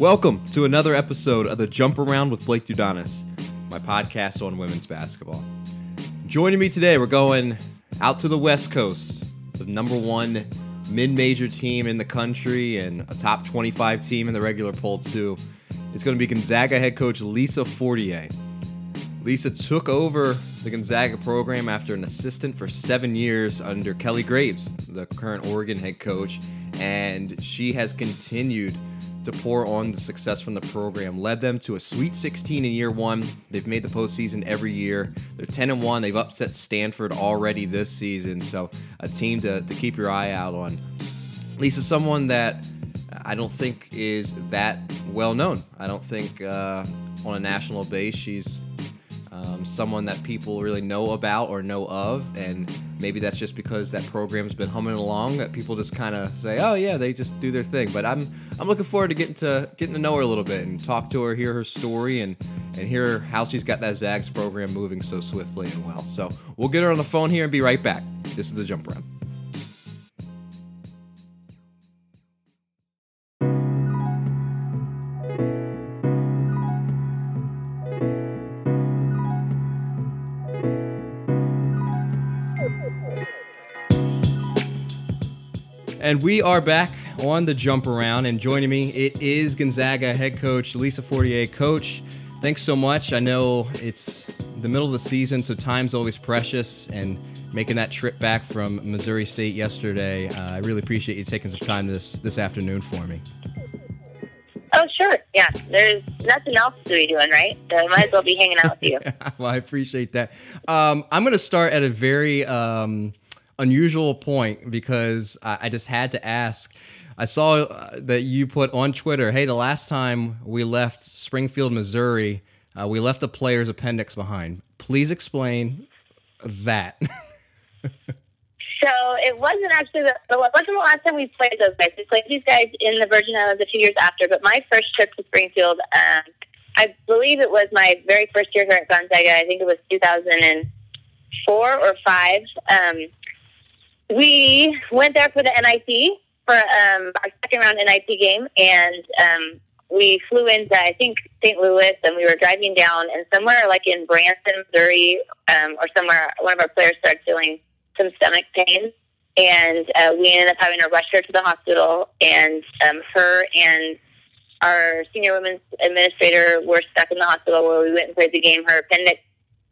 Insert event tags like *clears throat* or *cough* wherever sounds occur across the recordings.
Welcome to another episode of the Jump Around with Blake Dudonis, my podcast on women's basketball. Joining me today, we're going out to the West Coast, the number one mid-major team in the country and a top 25 team in the regular poll too. It's going to be Gonzaga head coach Lisa Fortier. Lisa took over the Gonzaga program after an assistant for seven years under Kelly Graves, the current Oregon head coach, and she has continued to pour on the success from the program. Led them to a Sweet 16 in year one. They've made the postseason every year. They're 10 and one. They've upset Stanford already this season. So a team to, to keep your eye out on. Lisa, someone that I don't think is that well known. I don't think uh, on a national base she's um, someone that people really know about or know of, and maybe that's just because that program's been humming along that people just kind of say, "Oh yeah, they just do their thing." But I'm I'm looking forward to getting to getting to know her a little bit and talk to her, hear her story, and and hear how she's got that Zags program moving so swiftly and well. So we'll get her on the phone here and be right back. This is the jump around. And we are back on the jump around, and joining me, it is Gonzaga head coach Lisa Fortier. Coach, thanks so much. I know it's the middle of the season, so time's always precious, and making that trip back from Missouri State yesterday, uh, I really appreciate you taking some time this this afternoon for me. Oh, sure. Yeah, there's nothing else to be doing, right? So I might as well be hanging out with you. *laughs* well, I appreciate that. Um, I'm going to start at a very um, unusual point because I, I just had to ask. I saw uh, that you put on Twitter, "Hey, the last time we left Springfield, Missouri, uh, we left a player's appendix behind. Please explain that." *laughs* so it wasn't actually the it wasn't the last time we played those guys. We played these guys in the Virgin Islands a few years after. But my first trip to Springfield, um, I believe it was my very first year here at Gonzaga. I think it was 2004 or five. Um, we went there for the NIT for um, our second round NIT game, and um, we flew into I think St. Louis, and we were driving down, and somewhere like in Branson, Missouri, um, or somewhere, one of our players started feeling some stomach pain, and uh, we ended up having to rush her to the hospital, and um, her and our senior women's administrator were stuck in the hospital where we went and played the game. Her appendix,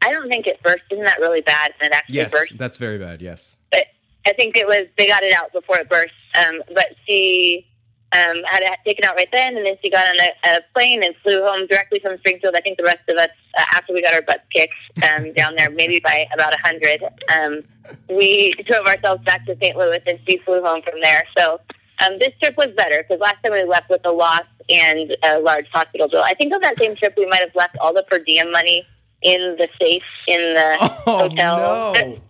I don't think it burst. Isn't that really bad? And it actually yes, burst. that's very bad. Yes. But I think it was they got it out before it burst. Um, but she um, had it taken out right then, and then she got on a, a plane and flew home directly from Springfield. I think the rest of us, uh, after we got our butts kicked um, *laughs* down there, maybe by about a hundred, um, we drove ourselves back to St. Louis, and she flew home from there. So um, this trip was better because last time we left with a loss and a large hospital bill. I think on that same trip we might have left all the per diem money in the safe in the *laughs* oh, hotel. No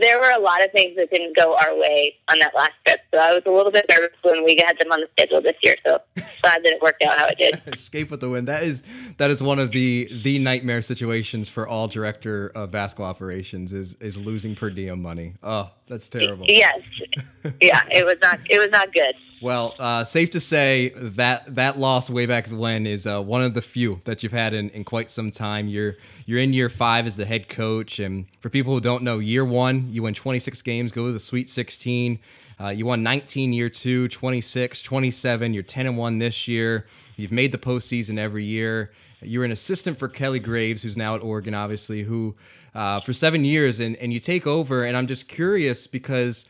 there were a lot of things that didn't go our way on that last trip. So I was a little bit nervous when we had them on the schedule this year. So *laughs* glad that it worked out how it did. *laughs* Escape with the win. That is that is one of the the nightmare situations for all director of basketball operations is is losing per diem money. Oh, that's terrible. Yes. *laughs* yeah, it was not it was not good. Well, uh, safe to say that that loss way back when is uh, one of the few that you've had in, in quite some time. You're you're in year five as the head coach, and for people who don't know, year one you win 26 games, go to the Sweet 16. Uh, you won 19 year two, 26, 27. You're 10 and one this year. You've made the postseason every year. You're an assistant for Kelly Graves, who's now at Oregon, obviously, who uh, for seven years, and and you take over. And I'm just curious because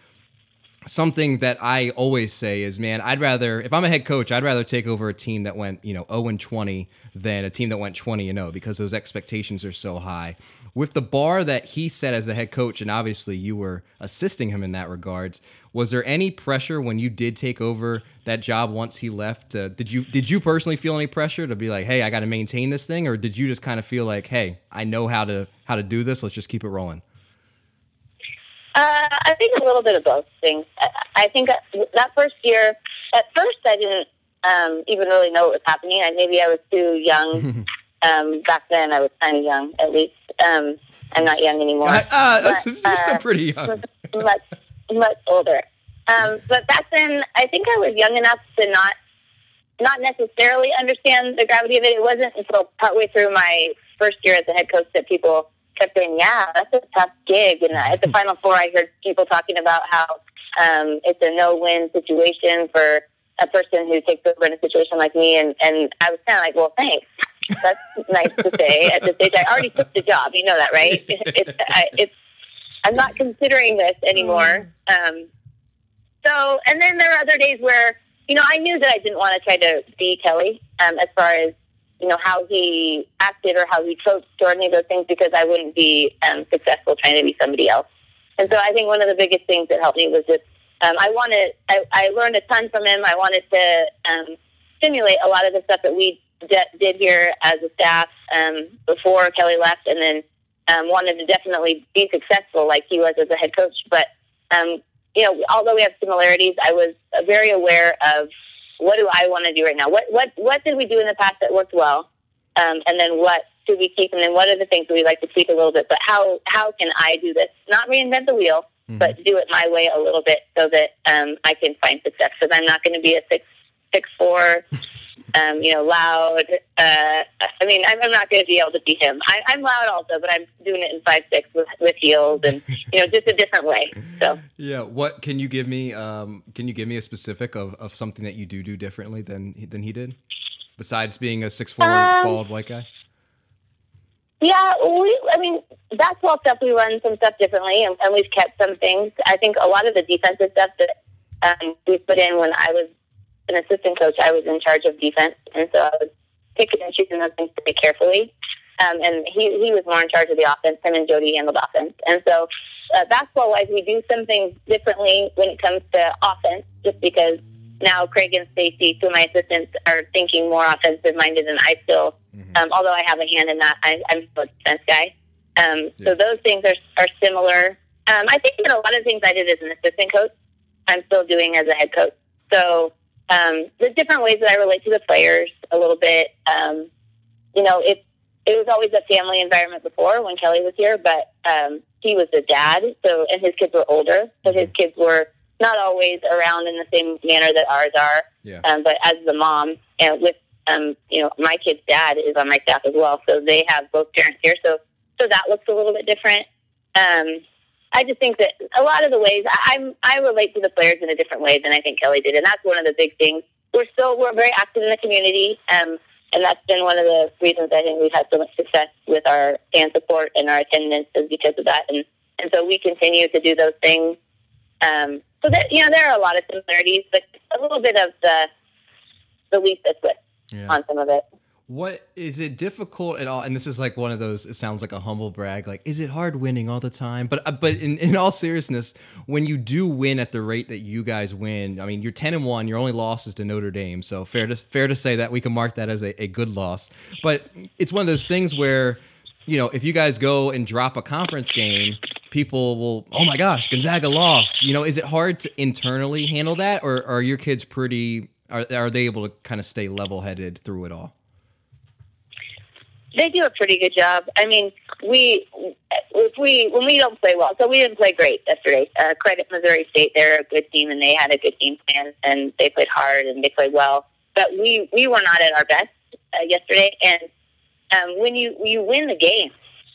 something that I always say is, man, I'd rather if I'm a head coach, I'd rather take over a team that went, you know, 0 and 20 than a team that went 20 and 0 because those expectations are so high. With the bar that he set as the head coach, and obviously you were assisting him in that regards, was there any pressure when you did take over that job once he left? Uh, did you did you personally feel any pressure to be like, hey, I got to maintain this thing, or did you just kind of feel like, hey, I know how to how to do this, let's just keep it rolling? Uh, I think a little bit of both things. I, think that first year, at first, I didn't um, even really know what was happening. I, maybe I was too young. *laughs* um, back then, I was kind of young, at least. Um, I'm not young anymore. Uh, uh, that's but, uh, pretty young. much, much older. Um, but back then, I think I was young enough to not not necessarily understand the gravity of it. It wasn't until partway through my first year as a head coach that people kept saying, "Yeah, that's a tough gig." And at the *laughs* Final Four, I heard people talking about how um, it's a no-win situation for a person who takes over in a situation like me. And and I was kind of like, "Well, thanks." That's nice to say at this stage. I already took the job. You know that, right? *laughs* It's, I, it's I'm not considering this anymore. Um, so, and then there are other days where, you know, I knew that I didn't want to try to be Kelly um, as far as, you know, how he acted or how he coached or any of those things because I wouldn't be um, successful trying to be somebody else. And so I think one of the biggest things that helped me was just, um, I wanted, I, I learned a ton from him. I wanted to um, stimulate a lot of the stuff that we d- did here as a staff um, before Kelly left and then um, wanted to definitely be successful like he was as a head coach. But um, you know, although we have similarities, I was very aware of what do I want to do right now. What what what did we do in the past that worked well, um, and then what should we keep, and then what are the things that we like to tweak a little bit. But how how can I do this? Not reinvent the wheel, mm-hmm. but do it my way a little bit so that um, I can find success. Because I'm not going to be a six six four *laughs* um, you know, loud. Uh, I mean, I'm, I'm not going to be able to be him. I, I'm loud also, but I'm doing it in five six with, with heels and you know, just a different way. So yeah, what can you give me? Um, can you give me a specific of, of something that you do do differently than than he did, besides being a six four um, bald white guy? Yeah, we. I mean, basketball stuff we run some stuff differently, and, and we've kept some things. I think a lot of the defensive stuff that um, we put in when I was an assistant coach, I was in charge of defense, and so I was picking and choosing those things pretty carefully. Um, and he he was more in charge of the offense. Him and Jody handled offense, and so uh, basketball wise, we do some things differently when it comes to offense, just because now Craig and Stacy, two of my assistants, are thinking more offensive minded than I still. Mm-hmm. Um, although I have a hand in that, I, I'm still a defense guy. Um, yeah. So those things are are similar. Um, I think that a lot of things I did as an assistant coach, I'm still doing as a head coach. So um, the different ways that I relate to the players a little bit. Um, you know, it it was always a family environment before when Kelly was here, but um, he was a dad, so and his kids were older, so his kids were not always around in the same manner that ours are. Yeah. Um, but as the mom, and with um, you know, my kid's dad is on my staff as well, so they have both parents here, so so that looks a little bit different. Um, I just think that a lot of the ways I'm I relate to the players in a different way than I think Kelly did, and that's one of the big things. We're still we're very active in the community, um, and that's been one of the reasons I think we've had so much success with our fan support and our attendance is because of that, and and so we continue to do those things. Um, so that you know there are a lot of similarities, but a little bit of the the least that's with yeah. on some of it. What is it difficult at all? And this is like one of those. It sounds like a humble brag. Like, is it hard winning all the time? But uh, but in, in all seriousness, when you do win at the rate that you guys win, I mean, you're ten and one. Your only loss is to Notre Dame. So fair to fair to say that we can mark that as a, a good loss. But it's one of those things where, you know, if you guys go and drop a conference game, people will, oh my gosh, Gonzaga lost. You know, is it hard to internally handle that, or, or are your kids pretty? Are are they able to kind of stay level headed through it all? They do a pretty good job. I mean, we if we when we don't play well, so we didn't play great yesterday. Uh, credit Missouri State; they're a good team and they had a good game plan and they played hard and they played well. But we we were not at our best uh, yesterday. And um, when you you win the game,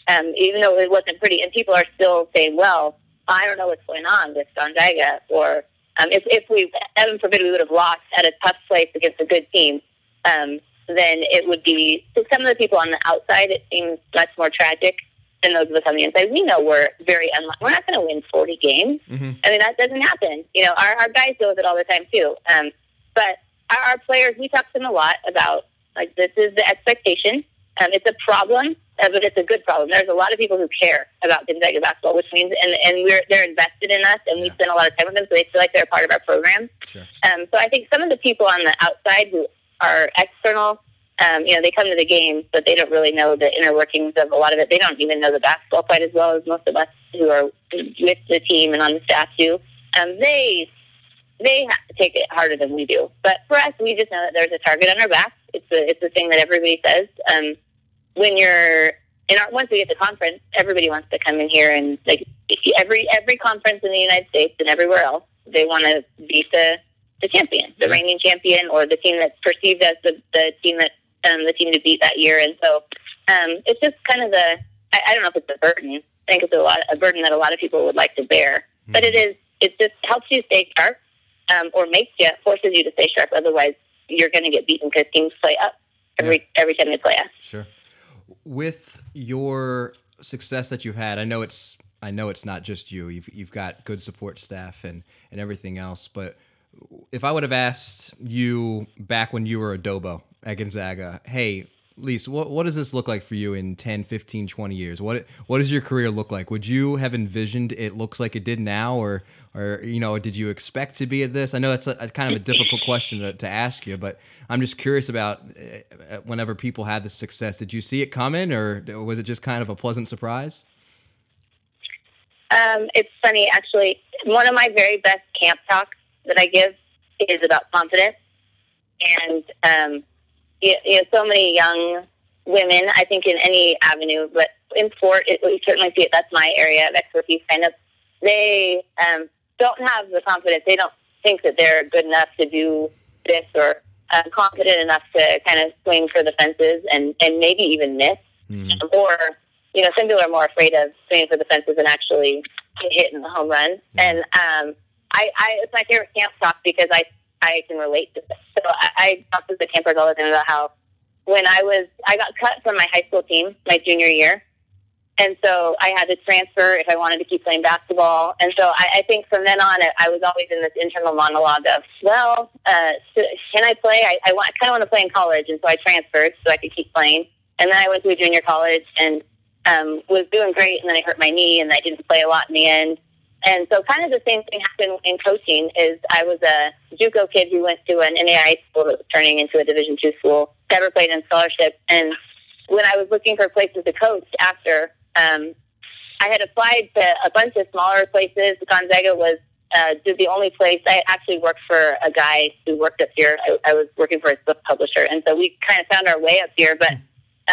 um, even though it wasn't pretty, and people are still saying, "Well, I don't know what's going on with Gonzaga," or um, if if we heaven forbid we would have lost at a tough place against a good team. Um, then it would be to some of the people on the outside. It seems much more tragic than those of us on the inside. We know we're very unlucky. We're not going to win 40 games. Mm-hmm. I mean, that doesn't happen. You know, our, our guys deal with it all the time too. Um, but our, our players, we talk to them a lot about like this is the expectation. Um, it's a problem, uh, but it's a good problem. There's a lot of people who care about Gonzaga basketball, which means and and we're they're invested in us, and yeah. we spend a lot of time with them, so they feel like they're a part of our program. Sure. Um, so I think some of the people on the outside who are external. Um, you know, they come to the games, but they don't really know the inner workings of a lot of it. They don't even know the basketball quite as well as most of us who are with the team and on the staff do. Um, they they have to take it harder than we do. But for us, we just know that there's a target on our back. It's a it's a thing that everybody says. Um, when you're in our once we get the conference, everybody wants to come in here and like every every conference in the United States and everywhere else, they want to beat the the champion, the reigning champion, or the team that's perceived as the, the team that um, the team to beat that year. And so um, it's just kind of the I, I don't know if it's a burden. I think it's a lot a burden that a lot of people would like to bear, mm-hmm. but it is it just helps you stay sharp, um, or makes you forces you to stay sharp. Otherwise, you're going to get beaten because teams play up every yeah. every time they play us. Sure. With your success that you've had, I know it's I know it's not just you. You've you've got good support staff and and everything else. But if I would have asked you back when you were a Dobo at Gonzaga, hey, Lise, what, what does this look like for you in 10, 15, 20 years? What what does your career look like? Would you have envisioned it looks like it did now, or or you know, did you expect to be at this? I know that's a, a kind of a difficult question to, to, ask you, but I'm just curious about uh, whenever people had this success. Did you see it coming, or was it just kind of a pleasant surprise? Um, it's funny, actually. One of my very best camp talks that I give is about confidence. And, um, you, you know, so many young women, I think in any avenue, but in sport, it, we certainly see it. That's my area of expertise. Kind of, they um, don't have the confidence. They don't think that they're good enough to do this or uh, confident enough to kind of swing for the fences and, and maybe even miss. Mm-hmm. Or you know, some people are more afraid of swinging for the fences and actually hitting the home run. And um, I, I, it's my favorite camp talk because I, I can relate to this. So I, I talk to the campers all the time about how when I was, I got cut from my high school team my junior year. And so I had to transfer if I wanted to keep playing basketball. And so I, I think from then on, I was always in this internal monologue of, well, uh, can I play? I, I, want, I kind of want to play in college. And so I transferred so I could keep playing. And then I went to a junior college and um, was doing great, and then I hurt my knee, and I didn't play a lot in the end. And so, kind of the same thing happened in coaching. Is I was a JUCO kid who went to an NAIA school that was turning into a Division two school. Never played in scholarship, and when I was looking for places to coach after, um, I had applied to a bunch of smaller places. Gonzaga was uh, the only place. I actually worked for a guy who worked up here. I, I was working for a book publisher, and so we kind of found our way up here. But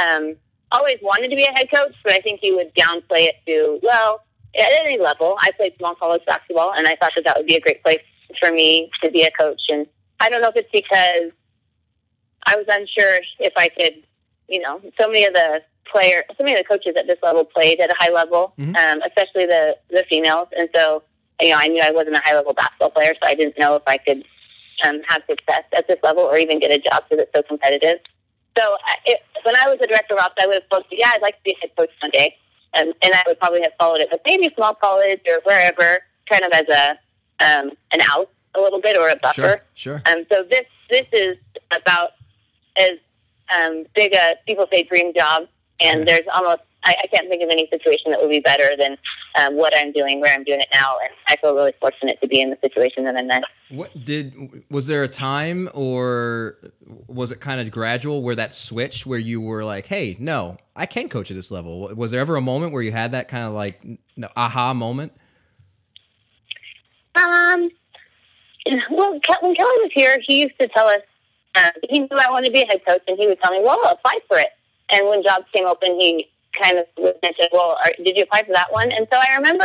um, always wanted to be a head coach, but I think he would downplay it to, well, at any level. I played small college basketball, and I thought that that would be a great place for me to be a coach. And I don't know if it's because I was unsure if I could, you know, so many of the player, so many of the coaches at this level played at a high level, mm-hmm. um, especially the the females, and so you know, I knew I wasn't a high level basketball player, so I didn't know if I could um, have success at this level or even get a job because it's so competitive. So it, when I was a director of ops, I would have thought, yeah, I'd like to be a head coach one day. And, I would probably have followed it, but maybe small college or wherever, kind of as a um, an out a little bit or a buffer. Sure, sure. Um, so this this is about as um, big a people say dream job, and there's almost I, I can't think of any situation that would be better than um, what I'm doing, where I'm doing it now, and I feel really fortunate to be in the situation that I'm in. What did was there a time, or was it kind of gradual, where that switch, where you were like, "Hey, no, I can coach at this level." Was there ever a moment where you had that kind of like aha moment? Um. Well, when Kelly was here, he used to tell us uh, he knew I wanted to be a head coach, and he would tell me, "Well, apply for it." And when jobs came open, he kind of mentioned, well, are, did you apply for that one? And so I remember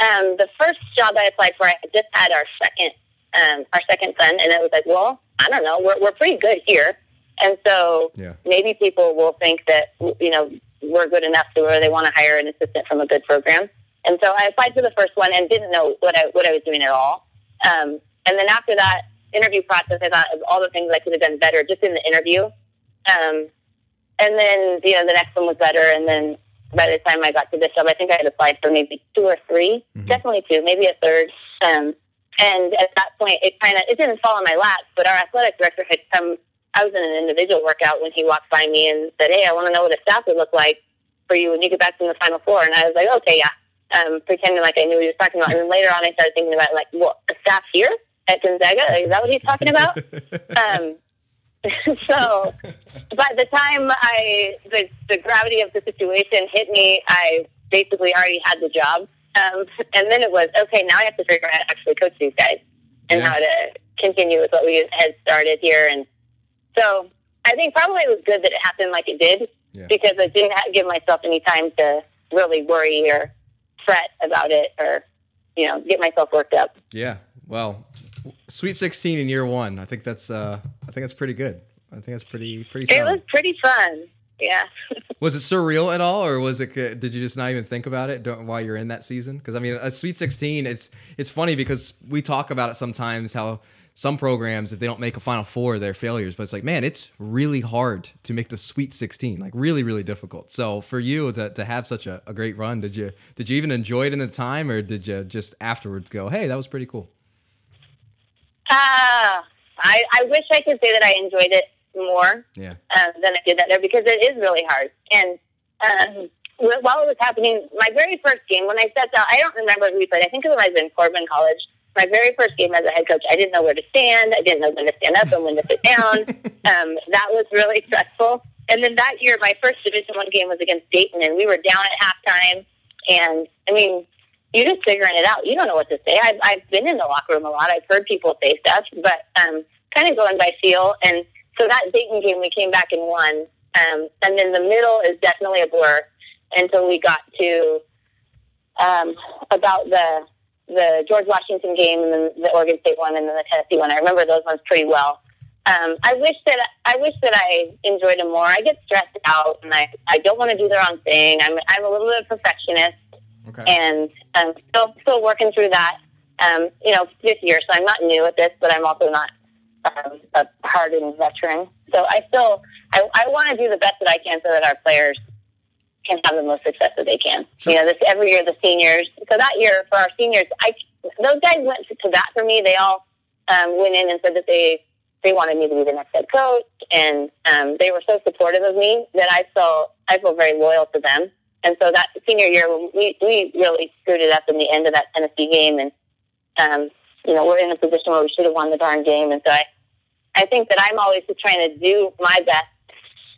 um, the first job I applied for, I just had our second um, our second son, and it was like, well, I don't know, we're we're pretty good here, and so yeah. maybe people will think that you know we're good enough to where they want to hire an assistant from a good program. And so I applied for the first one and didn't know what I what I was doing at all. Um, and then after that interview process, I thought of all the things I could have done better just in the interview. Um, and then you know the next one was better, and then by the time I got to this job, I think I had applied for maybe two or 3 mm-hmm. definitely two, maybe a third. Um, and at that point, it kind of it didn't fall in my lap. But our athletic director had come. I was in an individual workout when he walked by me and said, "Hey, I want to know what a staff would look like for you when you get back from the final four." And I was like, "Okay, yeah." Um, pretending like I knew what he was talking about. And then later on, I started thinking about like, what a staff here at Gonzaga? Is that what he's talking about? *laughs* um, *laughs* so by the time I the, the gravity of the situation hit me, I basically already had the job. Um, and then it was okay. Now I have to figure out how to actually coach these guys and yeah. how to continue with what we had started here. And so I think probably it was good that it happened like it did yeah. because I didn't have, give myself any time to really worry or fret about it or you know get myself worked up. Yeah. Well, Sweet 16 in year one. I think that's uh, I think that's pretty good. I think that's pretty pretty. It solid. was pretty fun. Yeah. *laughs* Was it surreal at all, or was it? Did you just not even think about it while you're in that season? Because I mean, a Sweet 16, it's it's funny because we talk about it sometimes how some programs, if they don't make a Final Four, they're failures. But it's like, man, it's really hard to make the Sweet 16, like really, really difficult. So for you to, to have such a, a great run, did you did you even enjoy it in the time, or did you just afterwards go, hey, that was pretty cool? Uh, I I wish I could say that I enjoyed it more yeah. uh, than I did that there because it is really hard. And um, while it was happening, my very first game when I sat down, I don't remember who we played. I think it might have been Corban College my very first game as a head coach, I didn't know where to stand. I didn't know when to stand up and when to sit down. *laughs* um, that was really stressful. And then that year, my first Division One game was against Dayton, and we were down at halftime. And I mean, you're just figuring it out. You don't know what to say. I've, I've been in the locker room a lot. I've heard people say stuff, but um, kind of going by feel. And so that Dayton game, we came back and won. Um, and then the middle is definitely a blur until we got to um, about the the George Washington game and then the Oregon State one and then the Tennessee one. I remember those ones pretty well. Um, I wish that I wish that I enjoyed them more. I get stressed out and I, I don't want to do the wrong thing. I'm I'm a little bit of a perfectionist, okay. and I'm still still working through that. Um, you know, fifth year, so I'm not new at this, but I'm also not um, a hardened veteran. So I still I, I want to do the best that I can so that our players can have the most success that they can. Sure. You know, this every year the seniors. So that year for our seniors, I those guys went to, to bat for me. They all um, went in and said that they they wanted me to be the next head coach, and um, they were so supportive of me that I felt I feel very loyal to them. And so that senior year, we we really screwed it up in the end of that Tennessee game, and um, you know we're in a position where we should have won the darn game. And so I I think that I'm always just trying to do my best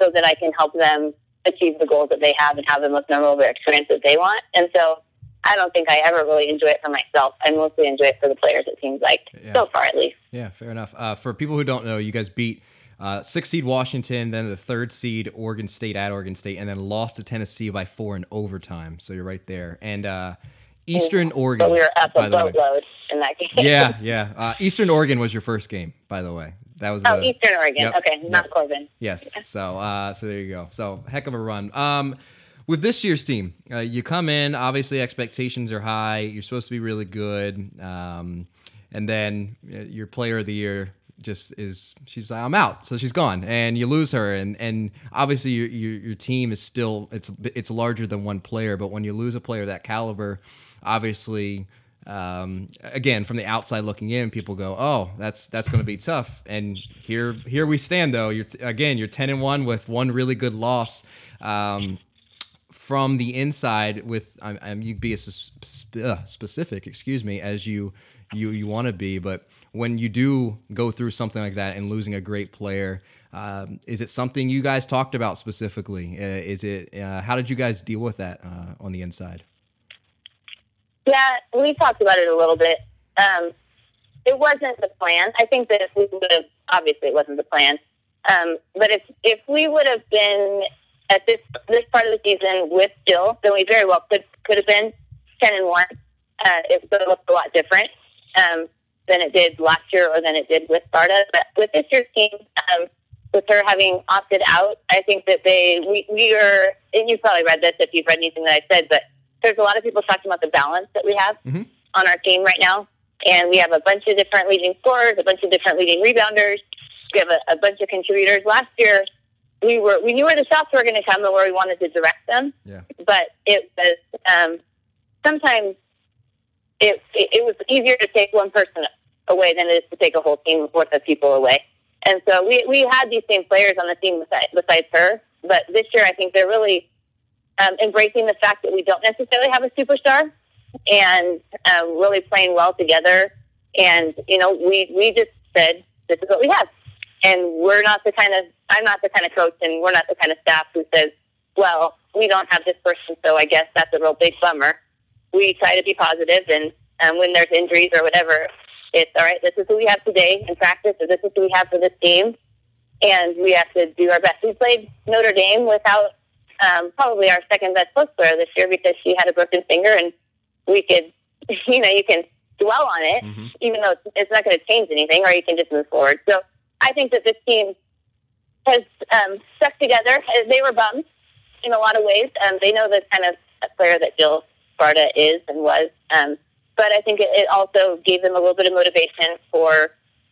so that I can help them achieve the goals that they have and have the most memorable experience that they want. And so I don't think I ever really enjoy it for myself. I mostly enjoy it for the players, it seems like, yeah. so far at least. Yeah, fair enough. Uh, for people who don't know, you guys beat uh, six seed Washington, then the third seed Oregon State at Oregon State, and then lost to Tennessee by four in overtime. So you're right there. And uh, Eastern Oregon. So we were up a boatload in that game. Yeah, *laughs* yeah. Uh, Eastern Oregon was your first game, by the way. That was oh the, Eastern Oregon. Yep, okay, not yep. Corban. Yes. So uh, so there you go. So heck of a run. Um, with this year's team, uh, you come in. Obviously, expectations are high. You're supposed to be really good. Um, and then uh, your player of the year just is she's like I'm out, so she's gone, and you lose her, and and obviously your your, your team is still it's it's larger than one player, but when you lose a player that caliber, obviously um, again from the outside looking in people go oh that's that's going to be tough. And here here we stand though. You're again you're 10 and 1 with one really good loss um, from the inside with I'm, I'm you be as specific excuse me as you you you want to be but when you do go through something like that and losing a great player um, is it something you guys talked about specifically uh, is it uh, how did you guys deal with that uh, on the inside yeah, we talked about it a little bit. Um, it wasn't the plan. I think that if we would have, obviously, it wasn't the plan. Um, but if if we would have been at this this part of the season with Jill, then we very well could could have been ten and one. Uh, it would have looked a lot different um, than it did last year, or than it did with Barta. But with this year's team, um, with her having opted out, I think that they we we are. And you probably read this if you've read anything that I said, but there's a lot of people talking about the balance that we have mm-hmm. on our team right now. And we have a bunch of different leading scorers, a bunch of different leading rebounders. We have a, a bunch of contributors. Last year, we were we knew where the shots were going to come and where we wanted to direct them. Yeah. But it was um, sometimes it, it it was easier to take one person away than it is to take a whole team worth of people away. And so we we had these same players on the team besides, besides her. But this year, I think they're really um, embracing the fact that we don't necessarily have a superstar and um, really playing well together. And, you know, we, we just said, this is what we have. And we're not the kind of, I'm not the kind of coach and we're not the kind of staff who says, well, we don't have this person, so I guess that's a real big bummer. We try to be positive, and um, when there's injuries or whatever, it's all right. This is who we have today in practice, or this is who we have for this game, and we have to do our best. We played Notre Dame without um, probably our second best post player this year because she had a broken finger, and we could, *laughs* you know, you can dwell on it, mm-hmm. even though it's, it's not going to change anything, or you can just move forward. So I think that this team has um, stuck together. They were bummed in a lot of ways. Um, they know the kind of player that Jill Barta is and was. Um, but I think it, also gave them a little bit of motivation for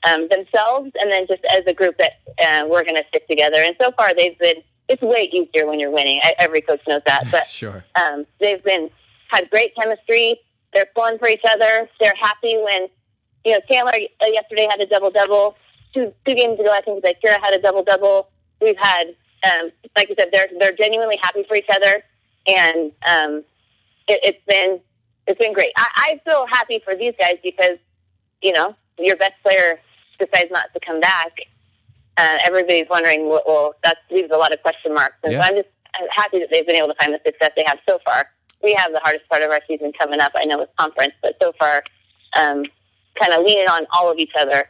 um, themselves and then just as a group that uh, we're going to stick together. And so far, they've been, it's way easier when you're winning. I, every coach knows that. *laughs* But sure. um, they've been, had great chemistry. They're pulling for each other. They're happy when, you know, Taylor uh, yesterday had a double double. Two, two games ago, I think that Kira had a double double. We've had, um, like I said, they're, they're genuinely happy for each other. And um, it, it's been, it's been great. I, I feel happy for these guys because, you know, your best player decides not to come back. Uh, everybody's wondering, well, well, that leaves a lot of question marks. And yeah. so I'm just happy that they've been able to find the success they have so far. We have the hardest part of our season coming up, I know, with conference, but so far, um, kind of leaning on all of each other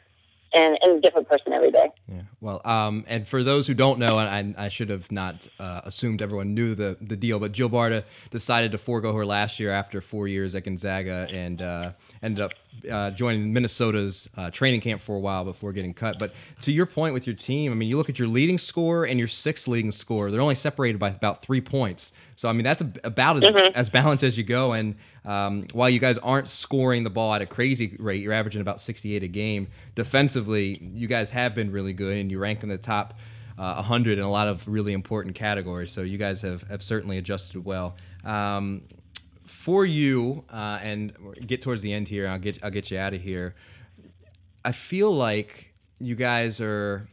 and, and a different person every day. Yeah. Well, um, and for those who don't know, and I, I should have not uh, assumed everyone knew the, the deal, but Jill Barta decided to forego her last year after four years at Gonzaga and uh, ended up uh, joining Minnesota's uh, training camp for a while before getting cut. But to your point with your team, I mean, you look at your leading score and your sixth leading score; they're only separated by about three points. So I mean, that's about as, mm-hmm. as balanced as you go. And um, while you guys aren't scoring the ball at a crazy rate, you're averaging about 68 a game. Defensively, you guys have been really good, and you rank in the top. Uh, 100 in a lot of really important categories. So you guys have, have certainly adjusted well. Um, for you, uh, and get towards the end here, I'll get I'll get you out of here. I feel like you guys are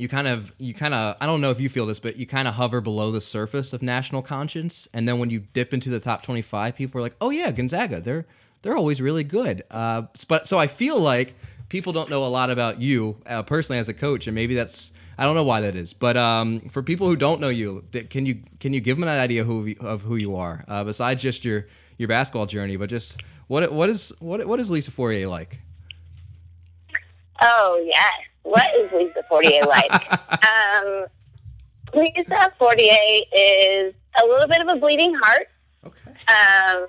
you kind of you kind of I don't know if you feel this, but you kind of hover below the surface of national conscience, and then when you dip into the top twenty five, people are like, "Oh yeah, Gonzaga, they're they're always really good." Uh, but so I feel like people don't know a lot about you uh, personally as a coach, and maybe that's I don't know why that is. But um, for people who don't know you, can you can you give them an idea who, of who you are uh, besides just your your basketball journey, but just what what is what what is Lisa Fortier like? Oh yes what is Lisa Fortier *laughs* like? um, Lisa Fortier is a little bit of a bleeding heart. Okay. Um,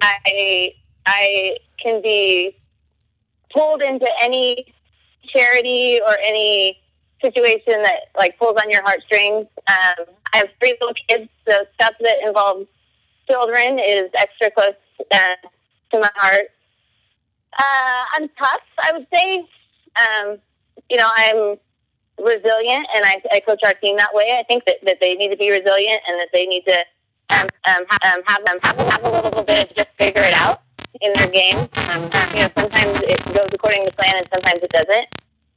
I I can be pulled into any charity or any situation that like pulls on your heartstrings. Um, I have three little kids, so stuff that involves children is extra close uh, to my heart. Uh, I'm tough, I would say. Um, you know, I'm resilient, and I, I coach our team that way. I think that, that they need to be resilient, and that they need to um, um, um, have them have, have a little bit of just figure it out in their game. Um, you know, sometimes it goes according to plan, and sometimes it doesn't.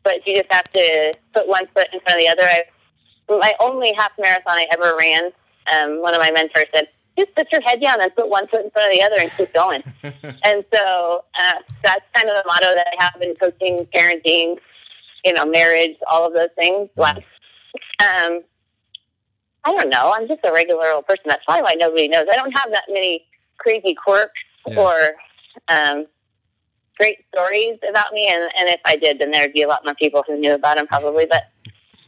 But you just have to put one foot in front of the other. I, my only half marathon I ever ran, um, one of my mentors said, just put your head down and put one foot in front of the other and keep going. *laughs* and so uh, that's kind of the motto that I have in coaching, parenting, you know, marriage, all of those things. Like, um, I don't know. I'm just a regular old person. That's probably why nobody knows. I don't have that many crazy quirks yeah. or um, great stories about me. And, and if I did, then there'd be a lot more people who knew about them probably. But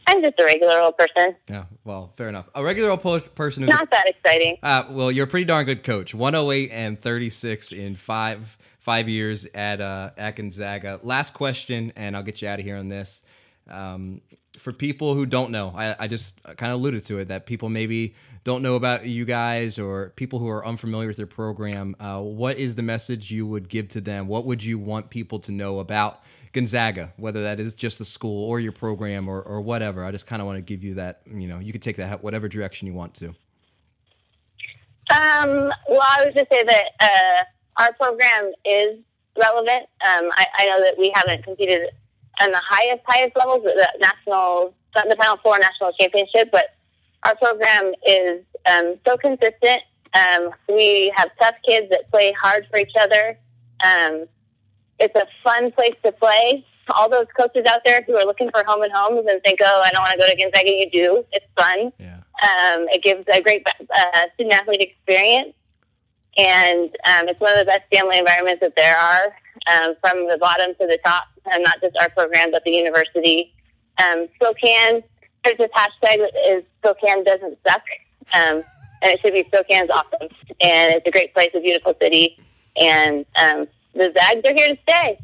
I'm just a regular old person. Yeah, well, fair enough. A regular old person who's not that exciting. Uh, well, you're a pretty darn good coach. 108 and 36 in five five years at uh, at Gonzaga. Last question, and I'll get you out of here on this. Um, for people who don't know, I, I just kind of alluded to it that people maybe don't know about you guys or people who are unfamiliar with your program. Uh, what is the message you would give to them? What would you want people to know about Gonzaga, whether that is just the school or your program or, or whatever? I just kind of want to give you that. You know, you could take that whatever direction you want to. Um, well, I would just say that. Uh our program is relevant. Um, I, I, know that we haven't competed on the highest, highest levels, the national, the Final Four national championship, but our program is um, so consistent. Um, we have tough kids that play hard for each other. Um, it's a fun place to play. All those coaches out there who are looking for home and homes and think, "Oh, I don't want to go to Gonzaga," you do. It's fun. Yeah. Um, it gives a great uh, student athlete experience and um, it's one of the best family environments that there are, um, from the bottom to the top, and not just our program, but the university. Um, Spokane, there's this hashtag is Spokane doesn't suck, um, and it should be Spokane's awesome. And it's a great place, a beautiful city, and um, the Zags are here to stay.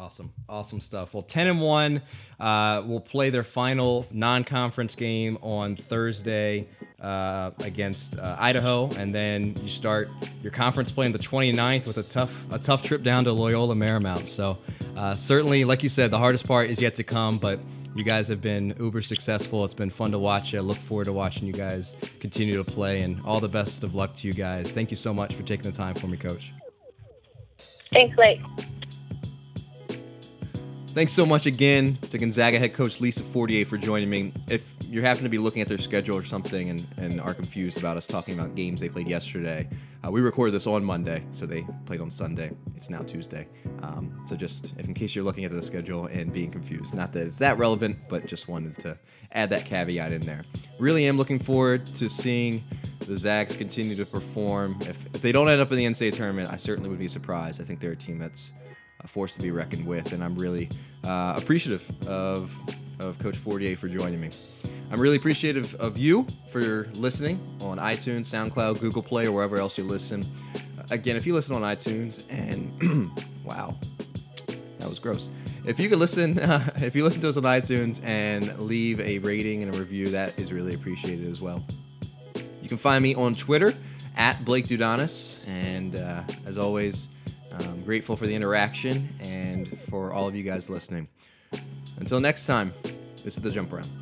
Awesome, awesome stuff. Well, ten and one uh, will play their final non-conference game on Thursday uh, against uh, Idaho, and then you start your conference play on the 29th with a tough a tough trip down to Loyola Marymount. So uh, certainly, like you said, the hardest part is yet to come, but you guys have been uber successful. It's been fun to watch. I look forward to watching you guys continue to play, and all the best of luck to you guys. Thank you so much for taking the time for me, Coach. Thanks, Blake. Thanks so much again to Gonzaga head coach Lisa Fortier for joining me. If you happen to be looking at their schedule or something and, and are confused about us talking about games they played yesterday, uh, we recorded this on Monday, so they played on Sunday. It's now Tuesday. Um, so just if in case you're looking at the schedule and being confused, not that it's that relevant, but just wanted to add that caveat in there. Really am looking forward to seeing the Zags continue to perform. If, if they don't end up in the NCAA tournament, I certainly would be surprised. I think they're a team that's a force to be reckoned with, and I'm really uh, appreciative of, of Coach Fortier for joining me. I'm really appreciative of you for listening on iTunes, SoundCloud, Google Play, or wherever else you listen. Again, if you listen on iTunes, and *clears throat* wow, that was gross. If you could listen, uh, *laughs* if you listen to us on iTunes and leave a rating and a review, that is really appreciated as well. You can find me on Twitter at Blake Dudonis, and uh, as always. Grateful for the interaction and for all of you guys listening. Until next time, this is the Jump Around.